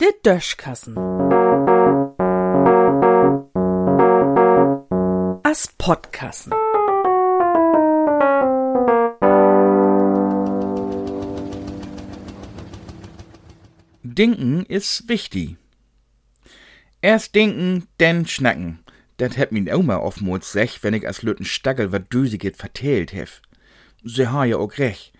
Der Döschkassen. As Podkassen. Denken ist wichtig. Erst denken, dann schnacken. Dat hat min Oma oftmals sech, wenn ich als Lütten Stagel wat Dösiget vertellt hef. Sie ha ja auch recht.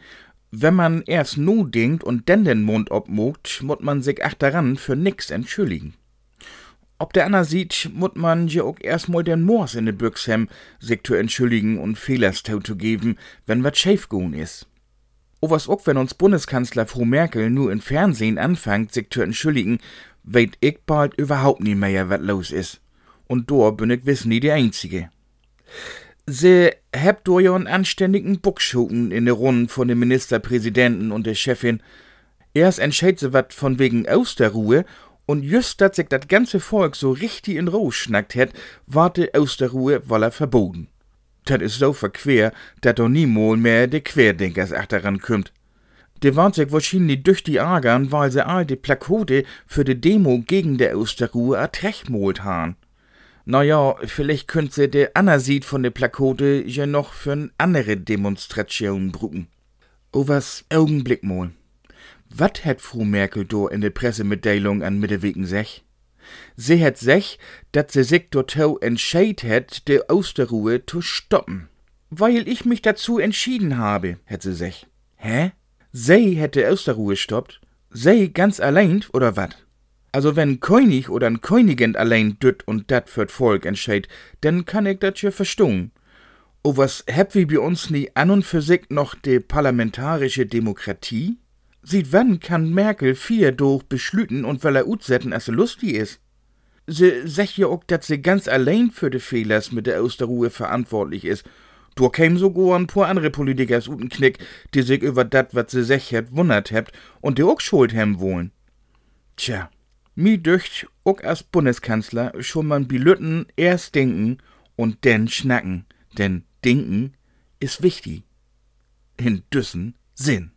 Wenn man erst nu denkt und dann den Mund obmogt, mut man sich achteran für nix entschuldigen. Ob der Anna sieht, mut man ja auch erstmal den Mors in de Büchs hem, sich zu entschuldigen und Fehlerstau zu geben, wenn wat schäf goen is. O was auch, wenn uns Bundeskanzler Frau Merkel nur im Fernsehen anfängt, sich zu entschuldigen, weet ich bald überhaupt nie mehr, wat los is und do bin ich wiss nie die Einzige. Sie hebt do ja einen anständigen Buckschuppen in der Runde von dem Ministerpräsidenten und der Chefin. Erst entscheidet sie wat von wegen Osterruhe und just dat sich dat ganze Volk so richtig in Ruhe schnackt het, warte Osterruhe woller verboten. Dat is so verquer, dat do niemol mehr de Querdenkers achteran kümmt. De waren sich wahrscheinlich durch die Agern, weil sie all die Plakate für de Demo gegen der Osterruhe ertrechtmolt han. Na ja, vielleicht könnt se de Anna-Sied von de Plakote ja noch für n andere Demonstration brucken. O was Augenblick mal. Wat het Frau Merkel do in de Pressemitteilung an Mittewegen sech? Sie het sech, dat se sich dortau entscheid het, de Osterruhe zu stoppen. Weil ich mich dazu entschieden habe, het se sech. Hä? Sie hätte Osterruhe stoppt? Sie ganz allein, oder wat? Also wenn König oder ein Königin allein düt und dat fürt Volk entscheid, dann kann ich dat ja verstehen. O was heb wie bei uns nie an und für sich noch de parlamentarische Demokratie? Sieht wann kann Merkel vier durch beschlüten und weil er utsetten, als er lustig is? Se sech ja auch, dat sie ganz allein für de Fehlers mit der Osterruhe verantwortlich is. Du käm sogar ein paar andere Politiker aus uten Knick, die sich über dat, wat se sech het, wundert hebt und die auch schuld hem wollen. Tja. Mi döcht, ook als Bundeskanzler, schon man Bilütten erst denken und dann schnacken. Denn denken ist wichtig. In düssen Sinn.